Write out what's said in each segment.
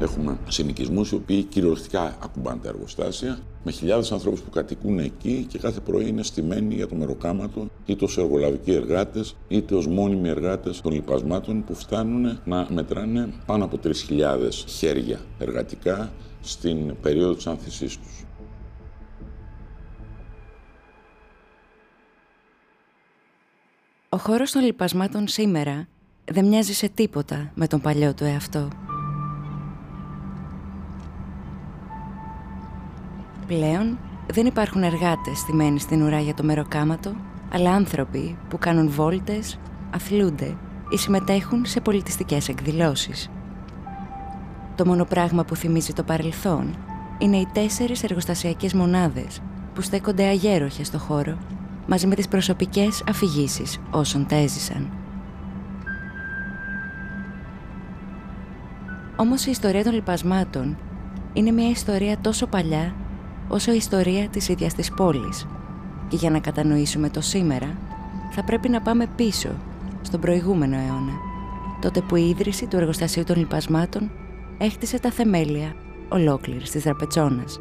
Έχουμε συνοικισμούς οι οποίοι κυριολεκτικά ακουμπάνε τα εργοστάσια, με χιλιάδες ανθρώπους που κατοικούν εκεί και κάθε πρωί είναι στημένοι για το μεροκάματο, είτε ως εργολαβικοί εργάτες, είτε ως μόνιμοι εργάτες των λοιπασμάτων που φτάνουν να μετράνε πάνω από 3.000 χέρια εργατικά στην περίοδο της άνθησής τους. Ο χώρος των λοιπασμάτων σήμερα δεν μοιάζει σε τίποτα με τον παλιό του εαυτό. Πλέον δεν υπάρχουν εργάτες στημένοι στην ουρά για το μεροκάματο, αλλά άνθρωποι που κάνουν βόλτες, αθλούνται ή συμμετέχουν σε πολιτιστικές εκδηλώσεις. Το μόνο πράγμα που θυμίζει το παρελθόν είναι οι τέσσερις εργοστασιακές μονάδες που στέκονται αγέροχες στο χώρο μαζί με τις προσωπικές αφηγήσεις όσων τα έζησαν. Όμως η ιστορία των λοιπασμάτων είναι μια ιστορία τόσο παλιά όσο η ιστορία της ίδιας της πόλης και για να κατανοήσουμε το σήμερα θα πρέπει να πάμε πίσω στον προηγούμενο αιώνα τότε που η ίδρυση του εργοστασίου των λοιπασμάτων έχτισε τα θεμέλια ολόκληρης της Δραπετσόνας.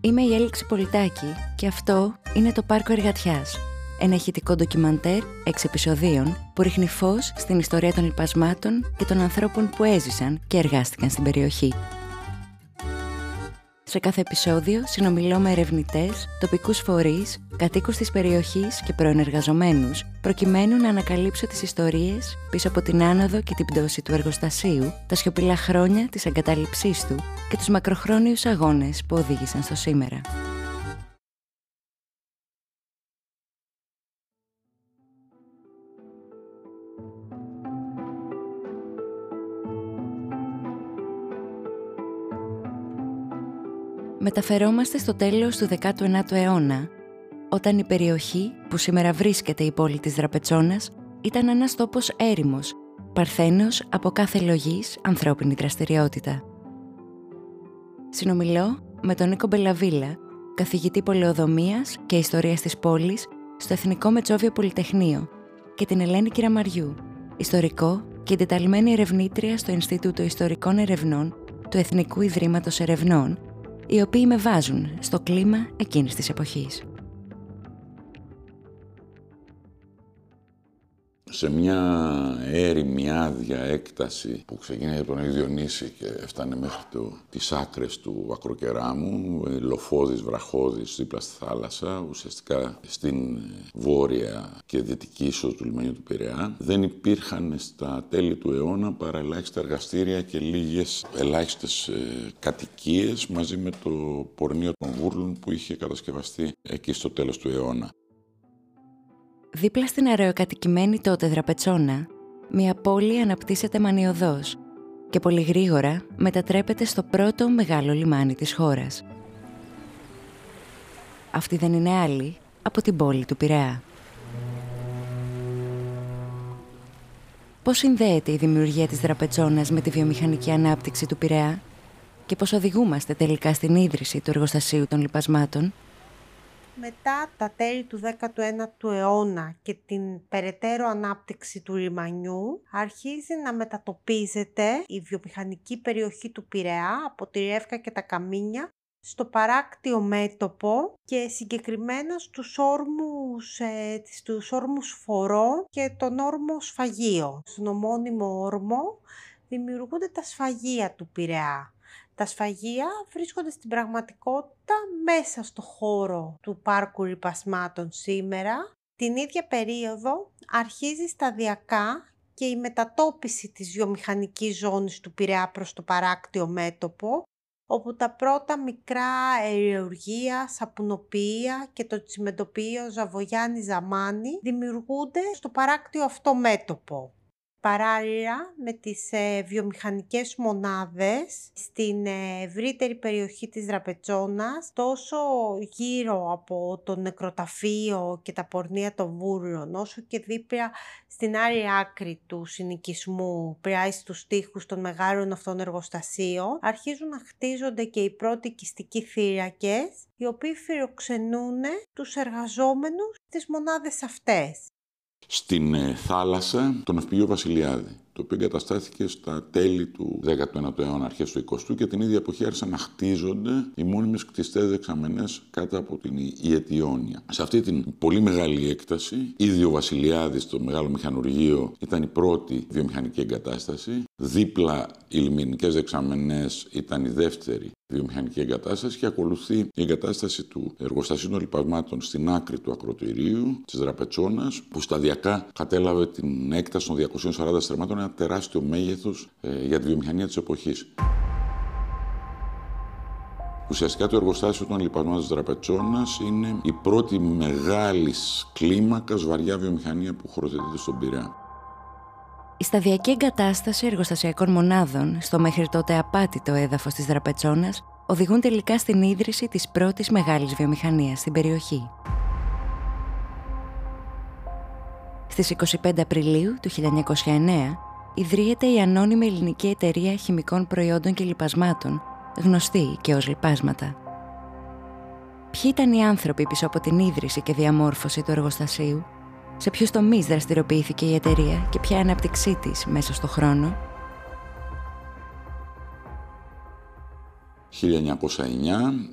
Είμαι η Έλξη Πολιτάκη και αυτό είναι το Πάρκο Εργατιάς, ένα ηχητικό ντοκιμαντέρ εξ επεισοδίων που ρίχνει φως στην ιστορία των λοιπασμάτων και των ανθρώπων που έζησαν και εργάστηκαν στην περιοχή. Σε κάθε επεισόδιο συνομιλώ με ερευνητές, τοπικούς φορείς, κατοίκους της περιοχής και προενεργαζομένους, προκειμένου να ανακαλύψω τις ιστορίες πίσω από την άνοδο και την πτώση του εργοστασίου, τα σιωπηλά χρόνια της εγκατάλειψής του και τους μακροχρόνιους αγώνες που οδήγησαν στο σήμερα. Μεταφερόμαστε στο τέλος του 19ου αιώνα, όταν η περιοχή που σήμερα βρίσκεται η πόλη της Δραπετσόνας ήταν ένας τόπος έρημος, παρθένος από κάθε λογής ανθρώπινη δραστηριότητα. Συνομιλώ με τον Νίκο Μπελαβίλα, καθηγητή πολεοδομίας και ιστορίας της πόλης στο Εθνικό Μετσόβιο Πολυτεχνείο και την Ελένη Κυραμαριού, ιστορικό και εντεταλμένη ερευνήτρια στο Ινστιτούτο Ιστορικών Ερευνών του Εθνικού Ιδρύματος Ερευνών οι οποίοι με βάζουν στο κλίμα εκείνης της εποχής. Σε μια έρημη άδεια έκταση που ξεκίνησε από τον Διονύση και έφτανε μέχρι το, τις άκρες του Ακροκεράμου, λοφόδης, βραχώδης, δίπλα στη θάλασσα, ουσιαστικά στην βόρεια και δυτική ίσο του λιμανιού του Πειραιά. Δεν υπήρχαν στα τέλη του αιώνα παρά ελάχιστα εργαστήρια και λίγες ελάχιστες ε, κατοικίες μαζί με το πορνείο των Βούρλων που είχε κατασκευαστεί εκεί στο τέλος του αιώνα. Δίπλα στην αεροκατοικημένη τότε Δραπετσόνα, μια πόλη αναπτύσσεται μανιωδώς και πολύ γρήγορα μετατρέπεται στο πρώτο μεγάλο λιμάνι της χώρας. Αυτή δεν είναι άλλη από την πόλη του Πειραιά. Πώς συνδέεται η δημιουργία της Δραπετσόνας με τη βιομηχανική ανάπτυξη του Πειραιά και πώς οδηγούμαστε τελικά στην ίδρυση του εργοστασίου των λοιπασμάτων; Μετά τα τέλη του 19ου αιώνα και την περαιτέρω ανάπτυξη του λιμανιού αρχίζει να μετατοπίζεται η βιομηχανική περιοχή του Πειραιά από τη Ρεύκα και τα Καμίνια στο παράκτιο μέτωπο και συγκεκριμένα στους όρμους, ε, στους όρμους φορό και τον όρμο σφαγείο. Στον ομώνυμο όρμο δημιουργούνται τα σφαγεία του Πειραιά. Τα σφαγεία βρίσκονται στην πραγματικότητα μέσα στο χώρο του πάρκου ρυπασμάτων σήμερα. Την ίδια περίοδο αρχίζει σταδιακά και η μετατόπιση της βιομηχανικής ζώνης του Πειραιά προς το παράκτιο μέτωπο, όπου τα πρώτα μικρά αεριοργία, σαπουνοποιία και το τσιμεντοποιείο Ζαβογιάννη Ζαμάνη δημιουργούνται στο παράκτιο αυτό μέτωπο. Παράλληλα με τις ε, βιομηχανικές μονάδες στην ε, ευρύτερη περιοχή της Δραπετσόνας, τόσο γύρω από το νεκροταφείο και τα πορνεία των βούρλων, όσο και δίπλα στην άλλη άκρη του συνοικισμού, πράι στους τοίχους των μεγάλων αυτών εργοστασίων, αρχίζουν να χτίζονται και οι πρώτοι οικιστικοί θύρακες, οι οποίοι φιλοξενούν τους εργαζόμενους στις μονάδες αυτές στην ε, θάλασσα το ναυπηγείο Βασιλιάδη, το οποίο εγκαταστάθηκε στα τέλη του 19ου αιώνα, αρχές του 20ου και την ίδια εποχή άρχισαν να χτίζονται οι μόνιμες κτιστές δεξαμενές κάτω από την Ιετιόνια. Σε αυτή την πολύ μεγάλη έκταση, ήδη ο Βασιλιάδη, το μεγάλο μηχανουργείο, ήταν η πρώτη βιομηχανική εγκατάσταση. Δίπλα οι λιμενικές δεξαμενές ήταν η δεύτερη βιομηχανική εγκατάσταση και ακολουθεί η εγκατάσταση του εργοστασίου των λιπασμάτων στην άκρη του ακροτηρίου της Δραπετσόνας, που σταδιακά κατέλαβε την έκταση των 240 στρεμμάτων, ένα τεράστιο μέγεθος ε, για τη βιομηχανία της εποχής. Ουσιαστικά το εργοστάσιο των λιπασμάτων της Δραπετσόνα είναι η πρώτη μεγάλη κλίμακα βαριά βιομηχανία που χωροθετείται στον Πειραιά. Η σταδιακή εγκατάσταση εργοστασιακών μονάδων στο μέχρι τότε απάτητο έδαφος της Δραπετσόνας οδηγούν τελικά στην ίδρυση της πρώτης μεγάλης βιομηχανίας στην περιοχή. Στις 25 Απριλίου του 1909 ιδρύεται η ανώνυμη ελληνική εταιρεία χημικών προϊόντων και λιπασμάτων, γνωστή και ως λιπάσματα. Ποιοι ήταν οι άνθρωποι πίσω από την ίδρυση και διαμόρφωση του εργοστασίου; Σε ποιους τομείς δραστηριοποιήθηκε η εταιρεία και ποια ανάπτυξή της μέσα στο χρόνο; 1909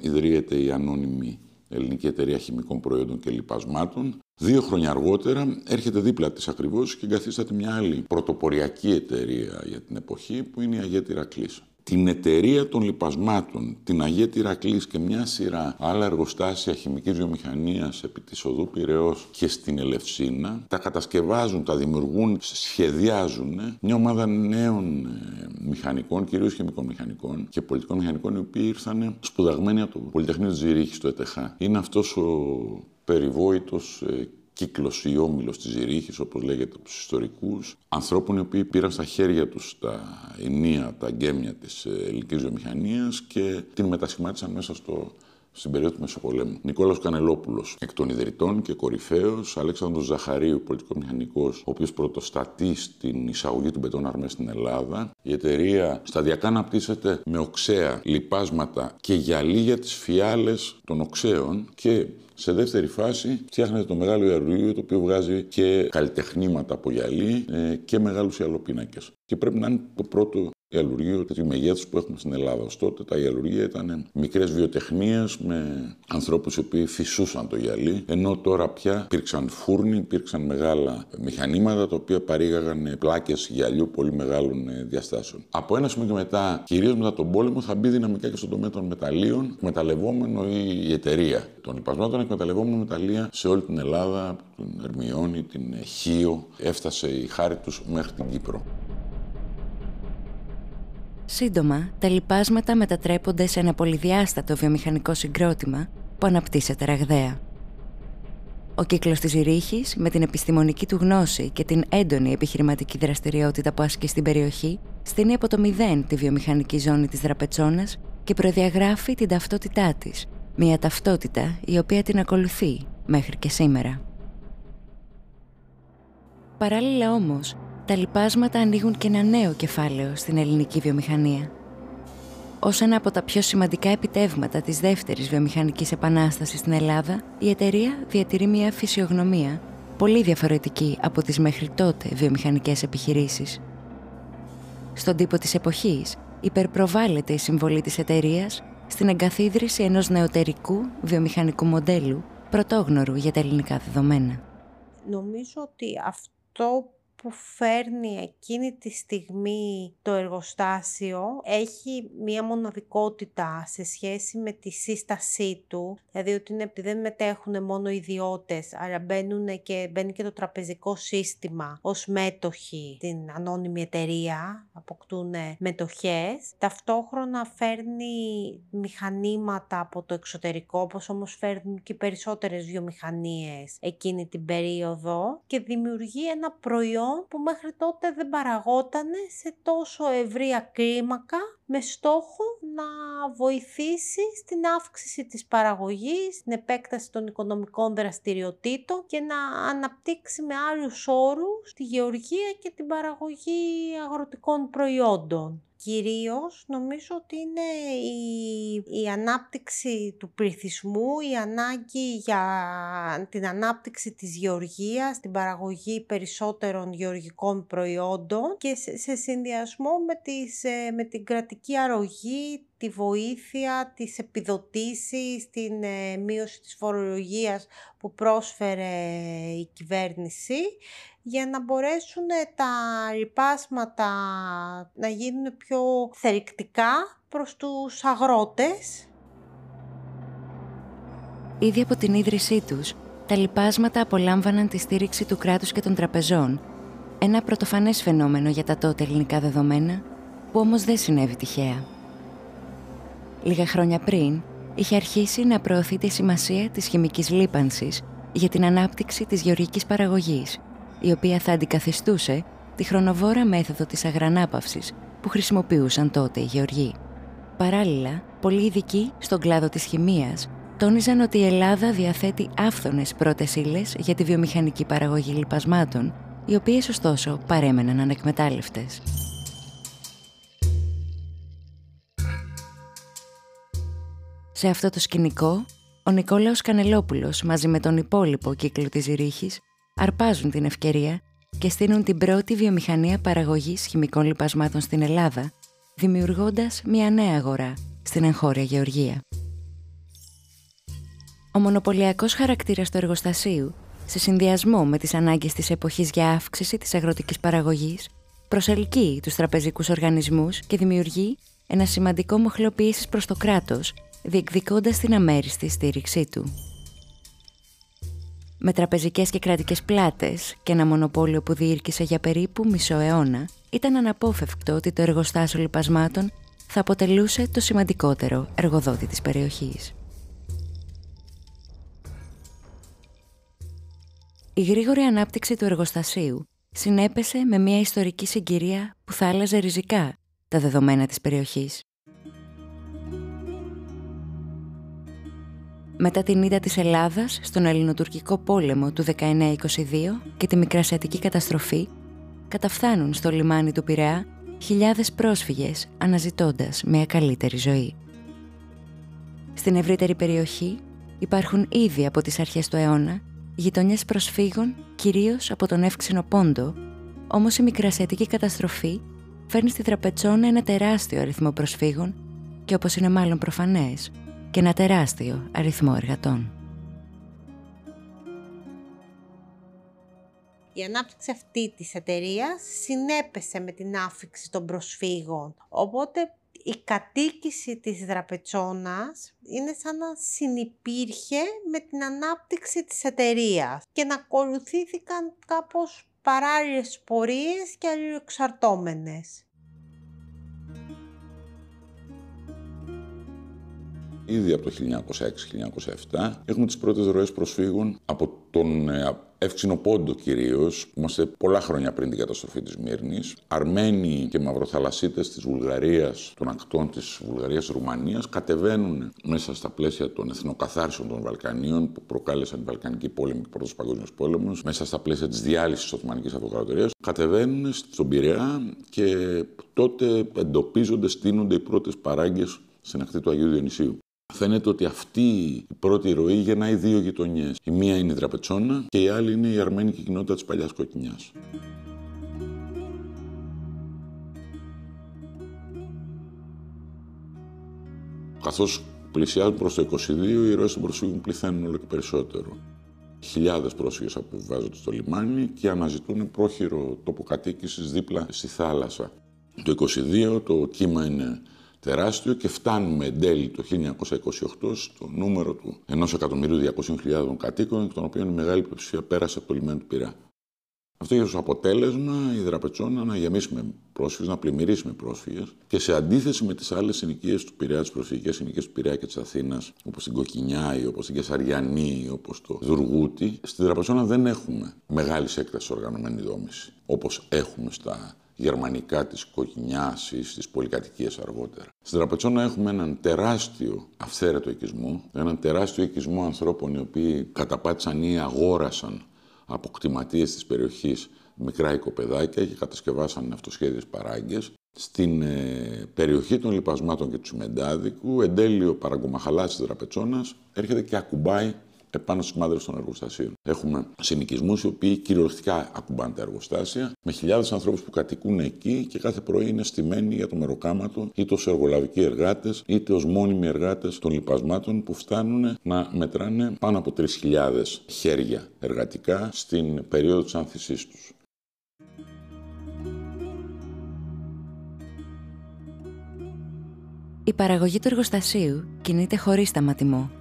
ιδρύεται η ανώνυμη ελληνική εταιρεία χημικών προϊόντων και λοιπασμάτων. Δύο χρόνια αργότερα έρχεται δίπλα της ακριβώς και εγκαθίσταται μια άλλη πρωτοποριακή εταιρεία για την εποχή που είναι η Αγέτη Ρακλής την εταιρεία των λοιπασμάτων, την Αγία Τυρακλής και μια σειρά άλλα εργοστάσια χημικής βιομηχανίας επί της οδού Πυραιός και στην Ελευσίνα, τα κατασκευάζουν, τα δημιουργούν, σχεδιάζουν μια ομάδα νέων ε, μηχανικών, κυρίως χημικών μηχανικών και πολιτικών μηχανικών, οι οποίοι ήρθαν σπουδαγμένοι από το Πολυτεχνείο της Ζηρίχης, στο ΕΤΕΧΑ. Είναι αυτός ο περιβόητος ε, κύκλος ή όμιλος της Ζηρίχης, όπως λέγεται από τους ιστορικούς, ανθρώπων οι οποίοι πήραν στα χέρια τους τα ενία, τα γκέμια της ε, ελληνικής βιομηχανίας και την μετασχημάτισαν μέσα στο στην περίοδο του Μεσοπολέμου. Νικόλαο Κανελόπουλος, εκ των ιδρυτών και κορυφαίος, Αλέξανδρος Ζαχαρίου, πολιτικό μηχανικό, ο οποίος πρωτοστατεί στην εισαγωγή του μπετόν αρμές στην Ελλάδα. Η εταιρεία σταδιακά αναπτύσσεται με οξέα, λιπάσματα και γυαλί για τις φιάλες των οξέων και σε δεύτερη φάση φτιάχνεται το μεγάλο ιερουργείο το οποίο βγάζει και καλλιτεχνήματα από γυαλί ε, και μεγάλους ιαλοπίνακες. Και πρέπει να είναι το πρώτο ιαλουργείο τη μεγέθους που έχουμε στην Ελλάδα. Ως τότε τα ιαλουργία ήταν μικρές βιοτεχνίες με ανθρώπους οι οποίοι φυσούσαν το γυαλί, ενώ τώρα πια υπήρξαν φούρνοι, υπήρξαν μεγάλα μηχανήματα τα οποία παρήγαγαν πλάκες γυαλιού πολύ μεγάλων ε, διαστάσεων. Από ένα σημείο και μετά, κυρίως μετά τον πόλεμο, θα μπει δυναμικά και στον τομέα των μεταλλίων, εκμεταλλευόμενο η εταιρεία των λοιπασμάτων, εκμεταλλευόμενο μεταλλεία σε όλη την Ελλάδα, την Ερμιόνη, την Χίο, έφτασε η χάρη τους μέχρι την Κύπρο. Σύντομα, τα λοιπάσματα μετατρέπονται σε ένα πολυδιάστατο βιομηχανικό συγκρότημα που αναπτύσσεται ραγδαία. Ο κύκλος της Ζηρίχης, με την επιστημονική του γνώση και την έντονη επιχειρηματική δραστηριότητα που ασκεί στην περιοχή, στείνει από το μηδέν τη βιομηχανική ζώνη της Δραπετσόνας και προδιαγράφει την ταυτότητά της, μια ταυτότητα η οποία την ακολουθεί μέχρι και σήμερα. Παράλληλα όμως, τα λοιπάσματα ανοίγουν και ένα νέο κεφάλαιο στην ελληνική βιομηχανία. Ω ένα από τα πιο σημαντικά επιτεύγματα της δεύτερης βιομηχανικής επανάστασης στην Ελλάδα, η εταιρεία διατηρεί μια φυσιογνωμία πολύ διαφορετική από τις μέχρι τότε βιομηχανικές επιχειρήσεις. Στον τύπο της εποχής υπερπροβάλλεται η συμβολή της εταιρείας στην εγκαθίδρυση ενός νεωτερικού βιομηχανικού μοντέλου πρωτόγνωρου για τα ελληνικά δεδομένα. Νομίζω ότι αυτό που φέρνει εκείνη τη στιγμή το εργοστάσιο έχει μία μοναδικότητα σε σχέση με τη σύστασή του, δηλαδή ότι είναι, δεν μετέχουν μόνο ιδιώτες, αλλά μπαίνουν και, μπαίνει και το τραπεζικό σύστημα ως μέτοχοι στην ανώνυμη εταιρεία, αποκτούν μετοχές. Ταυτόχρονα φέρνει μηχανήματα από το εξωτερικό, όπως όμως φέρνουν και περισσότερες βιομηχανίες εκείνη την περίοδο και δημιουργεί ένα προϊόν που μέχρι τότε δεν παραγόταν σε τόσο ευρία κλίμακα με στόχο να βοηθήσει στην αύξηση της παραγωγής, στην επέκταση των οικονομικών δραστηριοτήτων και να αναπτύξει με άλλους όρους τη γεωργία και την παραγωγή αγροτικών προϊόντων. Κυρίως νομίζω ότι είναι η, η ανάπτυξη του πληθυσμού, η ανάγκη για την ανάπτυξη της γεωργίας, την παραγωγή περισσότερων γεωργικών προϊόντων και σε, σε συνδυασμό με, τις, ε, με την κρατική αρρωγή, τη βοήθεια, τις επιδοτήσεις, την ε, μείωση της φορολογίας που πρόσφερε η κυβέρνηση για να μπορέσουν τα ρυπάσματα να γίνουν πιο θερηκτικά προς τους αγρότες. Ήδη από την ίδρυσή τους, τα λοιπάσματα απολάμβαναν τη στήριξη του κράτους και των τραπεζών, ένα πρωτοφανές φαινόμενο για τα τότε ελληνικά δεδομένα, που όμως δεν συνέβη τυχαία. Λίγα χρόνια πριν, είχε αρχίσει να προωθεί τη σημασία της χημικής λίπανσης για την ανάπτυξη της γεωργικής παραγωγής η οποία θα αντικαθιστούσε τη χρονοβόρα μέθοδο της αγρανάπαυσης που χρησιμοποιούσαν τότε οι γεωργοί. Παράλληλα, πολλοί ειδικοί στον κλάδο της χημείας τόνιζαν ότι η Ελλάδα διαθέτει άφθονες πρώτες ύλες για τη βιομηχανική παραγωγή λιπασμάτων, οι οποίες ωστόσο παρέμεναν ανεκμετάλλευτες. Σε αυτό το σκηνικό, ο Νικόλαος Κανελόπουλος μαζί με τον υπόλοιπο κύκλο της Ζηρίχης αρπάζουν την ευκαιρία και στείλουν την πρώτη βιομηχανία παραγωγής χημικών λιπασμάτων στην Ελλάδα, δημιουργώντας μια νέα αγορά στην εγχώρια γεωργία. Ο μονοπωλιακός χαρακτήρας του εργοστασίου, σε συνδυασμό με τις ανάγκες της εποχής για αύξηση της αγροτικής παραγωγής, προσελκύει τους τραπεζικούς οργανισμούς και δημιουργεί ένα σημαντικό μοχλό προς το κράτος, διεκδικώντας την αμέριστη στήριξή του με τραπεζικές και κρατικές πλάτες και ένα μονοπόλιο που διήρκησε για περίπου μισό αιώνα, ήταν αναπόφευκτο ότι το εργοστάσιο λιπασμάτων θα αποτελούσε το σημαντικότερο εργοδότη της περιοχής. Η γρήγορη ανάπτυξη του εργοστασίου συνέπεσε με μια ιστορική συγκυρία που θα άλλαζε ριζικά τα δεδομένα της περιοχής. Μετά την ήττα της Ελλάδας στον Ελληνοτουρκικό πόλεμο του 1922 και τη Μικρασιατική καταστροφή, καταφθάνουν στο λιμάνι του Πειραιά χιλιάδες πρόσφυγες αναζητώντας μια καλύτερη ζωή. Στην ευρύτερη περιοχή υπάρχουν ήδη από τις αρχές του αιώνα γειτονιές προσφύγων κυρίως από τον Εύξηνο Πόντο, όμως η Μικρασιατική καταστροφή φέρνει στη Τραπετσόνα ένα τεράστιο αριθμό προσφύγων και όπως είναι μάλλον προφανές, και ένα τεράστιο αριθμό εργατών. Η ανάπτυξη αυτή της εταιρείας συνέπεσε με την άφηξη των προσφύγων. Οπότε η κατοίκηση της δραπετσόνας είναι σαν να συνυπήρχε με την ανάπτυξη της εταιρείας και να ακολουθήθηκαν κάπως παράλληλες πορείες και αλληλοεξαρτώμενες. Ήδη από το 1906-1907 έχουμε τις πρώτες ροές προσφύγων από τον ε, Εύξηνο Πόντο κυρίως, είμαστε πολλά χρόνια πριν την καταστροφή της Μύρνης. Αρμένοι και Μαυροθαλασσίτες της Βουλγαρίας, των ακτών της Βουλγαρία-Ρουμανία, κατεβαίνουν μέσα στα πλαίσια των εθνοκαθάρισεων των Βαλκανίων που προκάλεσαν η Βαλκανική πόλεμη και πρώτος Παγκόσμιος Πόλεμος, μέσα στα πλαίσια της διάλυσης της Οθωμανικής Αυτοκρατορίας, κατεβαίνουν στον Πειραιά και τότε εντοπίζονται, στείνονται οι πρώτες παράγκες στην ακτή του Αγίου Διονυσίου. Φαίνεται ότι αυτή η πρώτη ροή γεννάει δύο γειτονιές. Η μία είναι η Τραπετσόνα και η άλλη είναι η αρμένικη κοινότητα της παλιάς Κοκκινιάς. Καθώς πλησιάζουν προς το 22, οι ροές των προσφύγων πληθαίνουν όλο και περισσότερο. Χιλιάδες πρόσφυγες αποβιβάζονται στο λιμάνι και αναζητούν πρόχειρο τόπο κατοίκηση δίπλα στη θάλασσα. Το 22 το κύμα είναι τεράστιο και φτάνουμε εν τέλει το 1928 στο νούμερο του 1.200.000 κατοίκων, εκ των οποίων η μεγάλη πλειοψηφία πέρασε από το λιμένο του Πειρά. Αυτό είχε ως αποτέλεσμα η Δραπετσόνα να γεμίσει με πρόσφυγες, να πλημμυρίσει με πρόσφυγες και σε αντίθεση με τις άλλες συνοικίες του Πειραιά, τις προσφυγικές συνοικίες του Πειραιά και της Αθήνας, όπως την Κοκκινιά ή όπως την Κεσαριανή ή όπως το Δουργούτι, στη Δραπετσόνα δεν έχουμε μεγάλης έκτασης οργανωμένη δόμηση, όπως έχουμε στα γερμανικά της Κοκκινιάς ή στις πολυκατοικίες αργότερα. Στην Τραπετσόνα έχουμε έναν τεράστιο αυθαίρετο οικισμό, έναν τεράστιο οικισμό ανθρώπων οι οποίοι καταπάτησαν ή αγόρασαν από κτηματίες της περιοχής μικρά οικοπεδάκια και κατασκευάσαν αυτοσχέδιες παράγκες. Στην ε, περιοχή των λιπασμάτων και του Σιμεντάδικου, εν τέλει ο παραγκομαχαλάς της Δραπετσόνας έρχεται και ακουμπάει επάνω στι μάδρε των εργοστασίων. Έχουμε συνοικισμούς οι οποίοι κυριολεκτικά ακουμπάνε τα εργοστάσια, με χιλιάδες ανθρώπους που κατοικούν εκεί και κάθε πρωί είναι στημένοι για το μεροκάματο, είτε ως εργολαβικοί εργάτες, είτε ως μόνιμοι εργάτες των λοιπασμάτων που φτάνουν να μετράνε πάνω από 3.000 χέρια εργατικά στην περίοδο της άνθησής τους. Η παραγωγή του εργοστασίου κινείται χωρίς σταματημό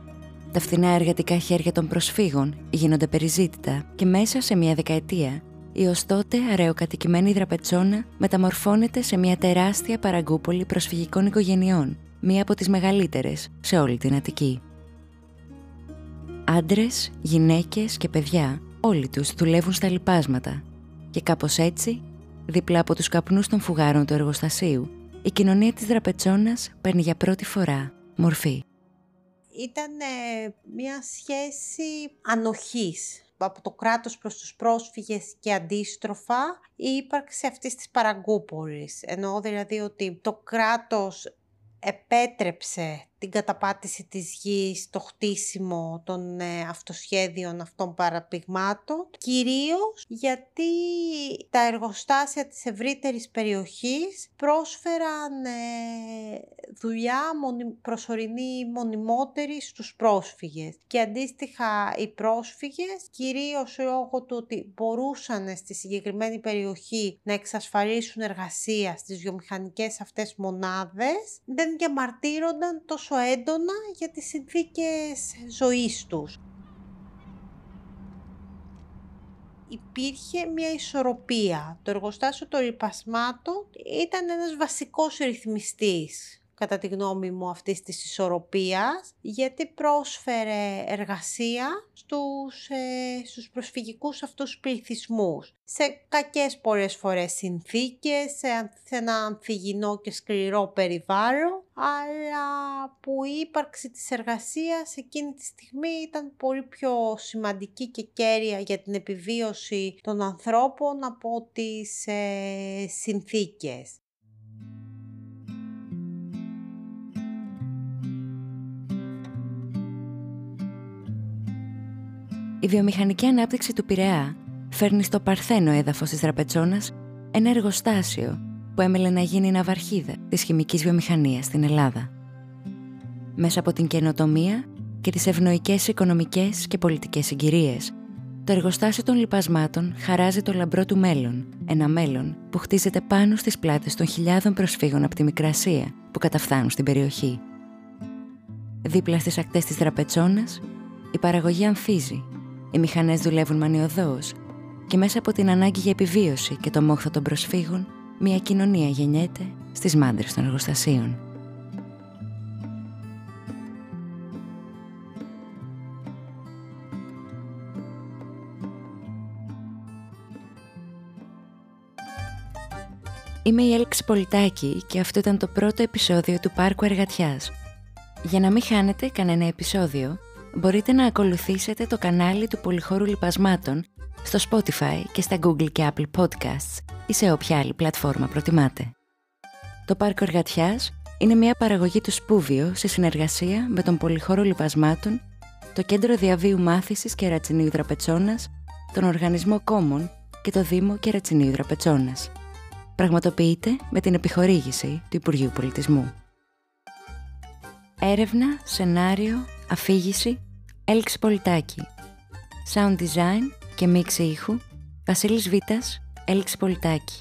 τα φθηνά εργατικά χέρια των προσφύγων γίνονται περιζήτητα και μέσα σε μια δεκαετία η ως τότε αραιοκατοικημένη Δραπετσόνα μεταμορφώνεται σε μια τεράστια παραγκούπολη προσφυγικών οικογενειών, μία από τις μεγαλύτερες σε όλη την Αττική. Άντρες, γυναίκες και παιδιά, όλοι τους δουλεύουν στα λοιπάσματα και κάπως έτσι, δίπλα από τους καπνούς των φουγάρων του εργοστασίου, η κοινωνία της Δραπετσόνας παίρνει για πρώτη φορά μορφή ήταν μια σχέση ανοχής από το κράτος προς τους πρόσφυγες και αντίστροφα η ύπαρξη αυτής της παραγκούπολης. Εννοώ δηλαδή ότι το κράτος επέτρεψε την καταπάτηση της γης, το χτίσιμο των ε, αυτοσχέδιων αυτών παραπηγμάτων, κυρίως γιατί τα εργοστάσια της ευρύτερης περιοχής πρόσφεραν ε, δουλειά προσωρινή μονιμότερη στους πρόσφυγες. Και αντίστοιχα οι πρόσφυγες, κυρίως λόγω του ότι μπορούσαν στη συγκεκριμένη περιοχή να εξασφαλίσουν εργασία στις βιομηχανικές αυτές μονάδες, δεν διαμαρτύρονταν τόσο έντονα για τις συνθήκες ζωής τους. Υπήρχε μια ισορροπία. Το εργοστάσιο των ρηπασμάτων ήταν ένας βασικός ρυθμιστής κατά τη γνώμη μου αυτής της ισορροπίας, γιατί πρόσφερε εργασία στους, ε, στους προσφυγικούς αυτούς πληθυσμούς. Σε κακές πολλές φορές συνθήκες, σε, ένα ανθυγινό και σκληρό περιβάλλον, αλλά που η ύπαρξη της εργασίας εκείνη τη στιγμή ήταν πολύ πιο σημαντική και κέρια για την επιβίωση των ανθρώπων από τις ε, συνθήκες. Η βιομηχανική ανάπτυξη του Πειραιά φέρνει στο παρθένο έδαφος της Δραπετσόνας ένα εργοστάσιο που έμελε να γίνει ναυαρχίδα της χημικής βιομηχανίας στην Ελλάδα. Μέσα από την καινοτομία και τις ευνοϊκές οικονομικές και πολιτικές συγκυρίες, το εργοστάσιο των λοιπασμάτων χαράζει το λαμπρό του μέλλον, ένα μέλλον που χτίζεται πάνω στις πλάτες των χιλιάδων προσφύγων από τη Μικρασία που καταφθάνουν στην περιοχή. Δίπλα στις ακτές της Δραπετσόνας, η παραγωγή ανθίζει οι μηχανές δουλεύουν μανιωδώς και μέσα από την ανάγκη για επιβίωση και το μόχθο των προσφύγων, μια κοινωνία γεννιέται στις μάντρες των εργοστασίων. Είμαι η Έλξη Πολιτάκη και αυτό ήταν το πρώτο επεισόδιο του Πάρκου Εργατιάς. Για να μην χάνετε κανένα επεισόδιο, μπορείτε να ακολουθήσετε το κανάλι του Πολυχώρου Λιπασμάτων στο Spotify και στα Google και Apple Podcasts ή σε όποια άλλη πλατφόρμα προτιμάτε. Το Πάρκο Εργατιάς είναι μια παραγωγή του Σπούβιο σε συνεργασία με τον Πολυχώρο Λιπασμάτων, το Κέντρο Διαβίου Μάθησης Κερατσινίου Δραπετσόνας, τον Οργανισμό Κόμων και το Δήμο Κερατσινίου Δραπετσόνας. Πραγματοποιείται με την επιχορήγηση του Υπουργείου Πολιτισμού. Έρευνα, σενάριο, αφήγηση Έλξη Πολιτάκη. Sound design και μίξη ήχου Βασίλης Βίτας, Έλξη Πολιτάκη.